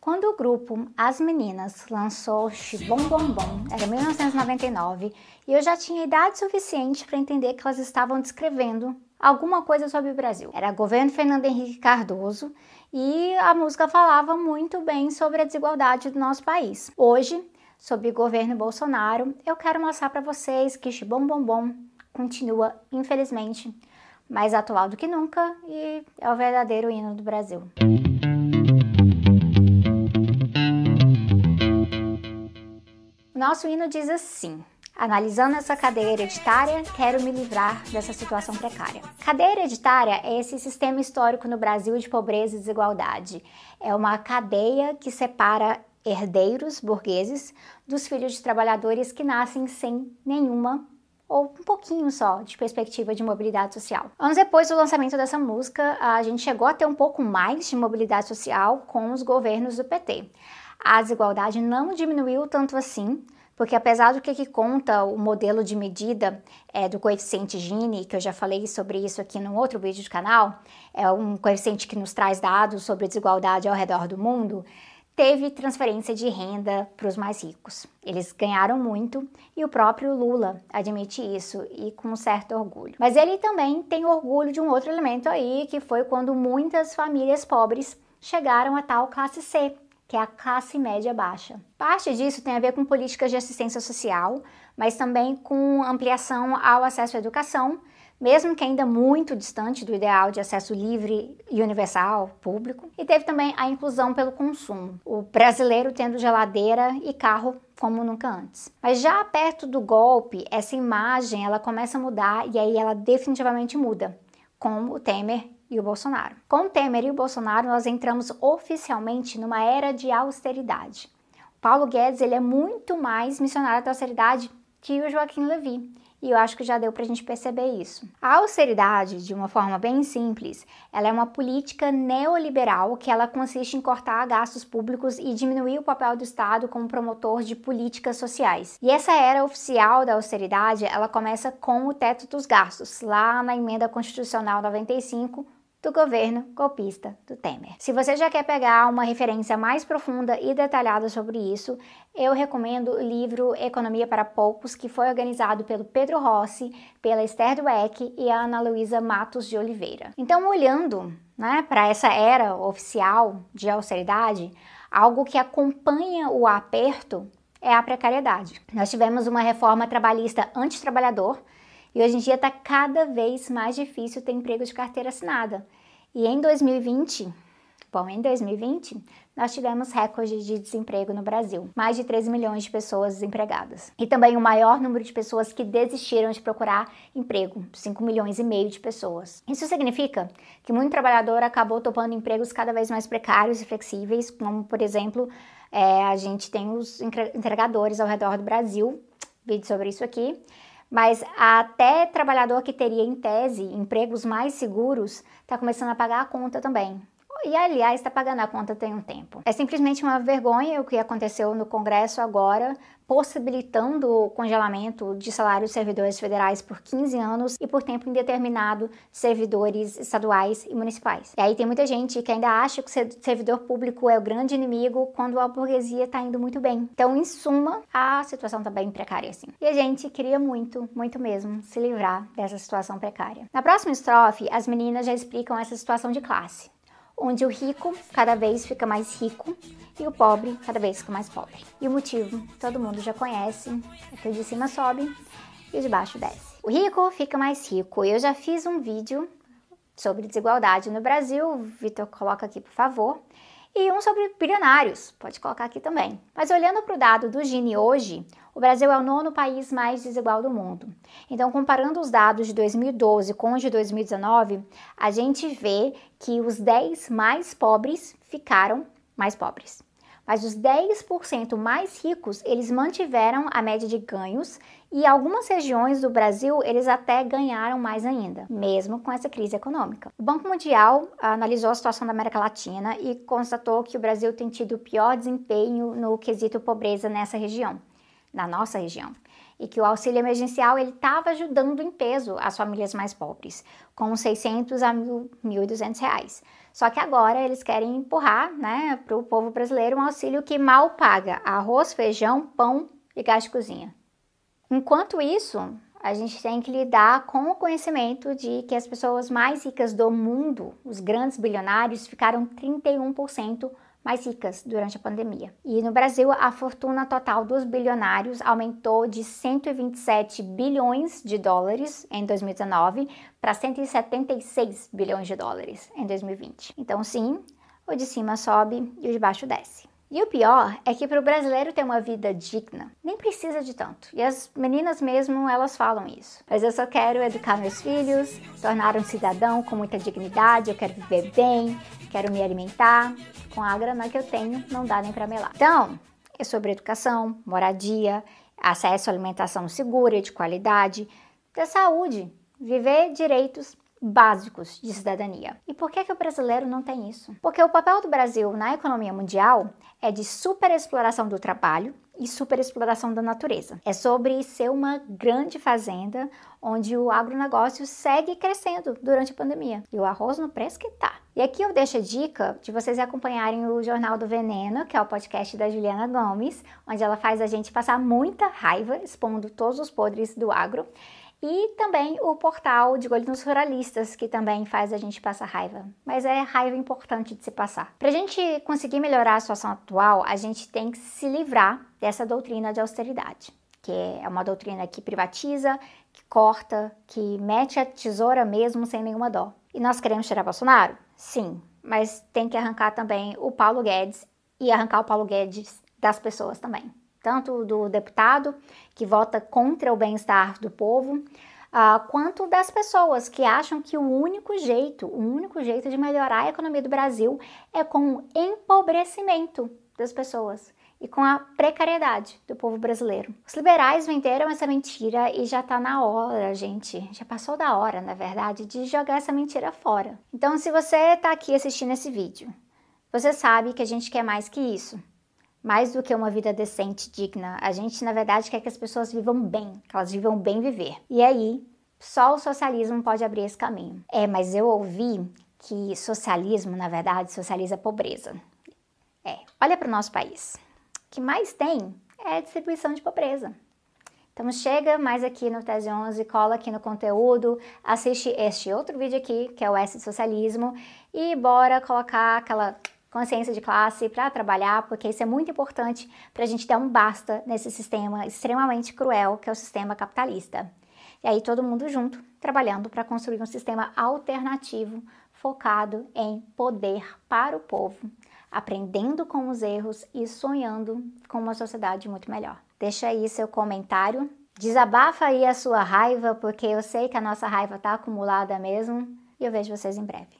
Quando o grupo As Meninas lançou Bom Bom Bom, era 1999, e eu já tinha idade suficiente para entender que elas estavam descrevendo alguma coisa sobre o Brasil. Era governo Fernando Henrique Cardoso e a música falava muito bem sobre a desigualdade do nosso país. Hoje, sob o governo Bolsonaro, eu quero mostrar para vocês que Bom Bom Bom continua, infelizmente, mais atual do que nunca e é o verdadeiro hino do Brasil. Nosso hino diz assim: Analisando essa cadeia hereditária, quero me livrar dessa situação precária. Cadeia hereditária é esse sistema histórico no Brasil de pobreza e desigualdade. É uma cadeia que separa herdeiros burgueses dos filhos de trabalhadores que nascem sem nenhuma ou um pouquinho só de perspectiva de mobilidade social. Anos depois do lançamento dessa música, a gente chegou a ter um pouco mais de mobilidade social com os governos do PT. A desigualdade não diminuiu tanto assim, porque apesar do que, que conta o modelo de medida é, do coeficiente Gini, que eu já falei sobre isso aqui num outro vídeo do canal, é um coeficiente que nos traz dados sobre desigualdade ao redor do mundo, teve transferência de renda para os mais ricos. Eles ganharam muito e o próprio Lula admite isso e com certo orgulho. Mas ele também tem orgulho de um outro elemento aí, que foi quando muitas famílias pobres chegaram a tal classe C, que é a classe média baixa. Parte disso tem a ver com políticas de assistência social, mas também com ampliação ao acesso à educação mesmo que ainda muito distante do ideal de acesso livre e universal público, e teve também a inclusão pelo consumo, o brasileiro tendo geladeira e carro como nunca antes. Mas já perto do golpe, essa imagem ela começa a mudar e aí ela definitivamente muda, com o Temer e o Bolsonaro. Com o Temer e o Bolsonaro, nós entramos oficialmente numa era de austeridade. O Paulo Guedes ele é muito mais missionário da austeridade que o Joaquim Levy e eu acho que já deu para a gente perceber isso. A austeridade, de uma forma bem simples, ela é uma política neoliberal que ela consiste em cortar gastos públicos e diminuir o papel do Estado como promotor de políticas sociais. E essa era oficial da austeridade, ela começa com o teto dos gastos, lá na emenda constitucional 95 do governo golpista do Temer. Se você já quer pegar uma referência mais profunda e detalhada sobre isso, eu recomendo o livro Economia para Poucos, que foi organizado pelo Pedro Rossi, pela Esther Dweck e a Ana Luísa Matos de Oliveira. Então, olhando né, para essa era oficial de austeridade, algo que acompanha o aperto é a precariedade. Nós tivemos uma reforma trabalhista antitrabalhador, e hoje em dia está cada vez mais difícil ter emprego de carteira assinada. E em 2020, bom, em 2020, nós tivemos recorde de desemprego no Brasil, mais de 13 milhões de pessoas desempregadas. E também o maior número de pessoas que desistiram de procurar emprego, 5 milhões e meio de pessoas. Isso significa que muito trabalhador acabou topando empregos cada vez mais precários e flexíveis, como por exemplo, é, a gente tem os entregadores ao redor do Brasil, vídeo sobre isso aqui, mas até trabalhador que teria, em tese, empregos mais seguros, está começando a pagar a conta também. E, aliás, está pagando a conta tem um tempo. É simplesmente uma vergonha o que aconteceu no Congresso agora, possibilitando o congelamento de salários de servidores federais por 15 anos e por tempo indeterminado servidores estaduais e municipais. E aí tem muita gente que ainda acha que o servidor público é o grande inimigo quando a burguesia está indo muito bem. Então, em suma, a situação está bem precária assim. E a gente queria muito, muito mesmo, se livrar dessa situação precária. Na próxima estrofe, as meninas já explicam essa situação de classe onde o rico cada vez fica mais rico e o pobre cada vez fica mais pobre. E o motivo todo mundo já conhece, é que o de cima sobe e o de baixo desce. O rico fica mais rico. Eu já fiz um vídeo sobre desigualdade no Brasil, Vitor coloca aqui por favor, e um sobre bilionários, pode colocar aqui também. Mas olhando para o dado do Gini hoje, o Brasil é o nono país mais desigual do mundo. Então, comparando os dados de 2012 com os de 2019, a gente vê que os 10 mais pobres ficaram mais pobres. Mas os 10% mais ricos, eles mantiveram a média de ganhos e algumas regiões do Brasil, eles até ganharam mais ainda, mesmo com essa crise econômica. O Banco Mundial analisou a situação da América Latina e constatou que o Brasil tem tido o pior desempenho no quesito pobreza nessa região na nossa região e que o auxílio emergencial ele estava ajudando em peso as famílias mais pobres, com 600 a 1.200 reais. Só que agora eles querem empurrar né, para o povo brasileiro um auxílio que mal paga arroz, feijão, pão e gás de cozinha. Enquanto isso, a gente tem que lidar com o conhecimento de que as pessoas mais ricas do mundo, os grandes bilionários, ficaram 31% mais ricas durante a pandemia. E no Brasil, a fortuna total dos bilionários aumentou de 127 bilhões de dólares em 2019 para 176 bilhões de dólares em 2020. Então, sim, o de cima sobe e o de baixo desce. E o pior é que para o brasileiro ter uma vida digna, nem precisa de tanto. E as meninas mesmo, elas falam isso. Mas eu só quero educar meus filhos, tornar um cidadão com muita dignidade, eu quero viver bem, quero me alimentar. Com a grana que eu tenho, não dá nem para melar. Então, é sobre educação, moradia, acesso à alimentação segura e de qualidade, ter saúde, viver direitos básicos de cidadania. E por que, que o brasileiro não tem isso? Porque o papel do Brasil na economia mundial é de superexploração do trabalho e superexploração da natureza. É sobre ser uma grande fazenda onde o agronegócio segue crescendo durante a pandemia. E o arroz no preço que tá. E aqui eu deixo a dica de vocês acompanharem o Jornal do Veneno, que é o podcast da Juliana Gomes, onde ela faz a gente passar muita raiva expondo todos os podres do agro e também o portal de Olho nos Ruralistas, que também faz a gente passar raiva. Mas é raiva importante de se passar. Para a gente conseguir melhorar a situação atual, a gente tem que se livrar dessa doutrina de austeridade, que é uma doutrina que privatiza, que corta, que mete a tesoura mesmo sem nenhuma dó. E nós queremos tirar Bolsonaro? Sim, mas tem que arrancar também o Paulo Guedes e arrancar o Paulo Guedes das pessoas também tanto do deputado que vota contra o bem-estar do povo, uh, quanto das pessoas que acham que o único jeito, o único jeito de melhorar a economia do Brasil é com o empobrecimento das pessoas e com a precariedade do povo brasileiro. Os liberais venderam essa mentira e já está na hora, gente, já passou da hora, na verdade, de jogar essa mentira fora. Então, se você está aqui assistindo esse vídeo, você sabe que a gente quer mais que isso mais do que uma vida decente, digna. A gente, na verdade, quer que as pessoas vivam bem, que elas vivam bem viver. E aí, só o socialismo pode abrir esse caminho. É, mas eu ouvi que socialismo, na verdade, socializa a pobreza. É, olha para o nosso país. O que mais tem é a distribuição de pobreza. Então chega mais aqui no Tese 11, cola aqui no conteúdo, assiste este outro vídeo aqui, que é o S Socialismo, e bora colocar aquela consciência de classe para trabalhar, porque isso é muito importante para a gente dar um basta nesse sistema extremamente cruel que é o sistema capitalista. E aí todo mundo junto, trabalhando para construir um sistema alternativo focado em poder para o povo, aprendendo com os erros e sonhando com uma sociedade muito melhor. Deixa aí seu comentário, desabafa aí a sua raiva, porque eu sei que a nossa raiva está acumulada mesmo, e eu vejo vocês em breve.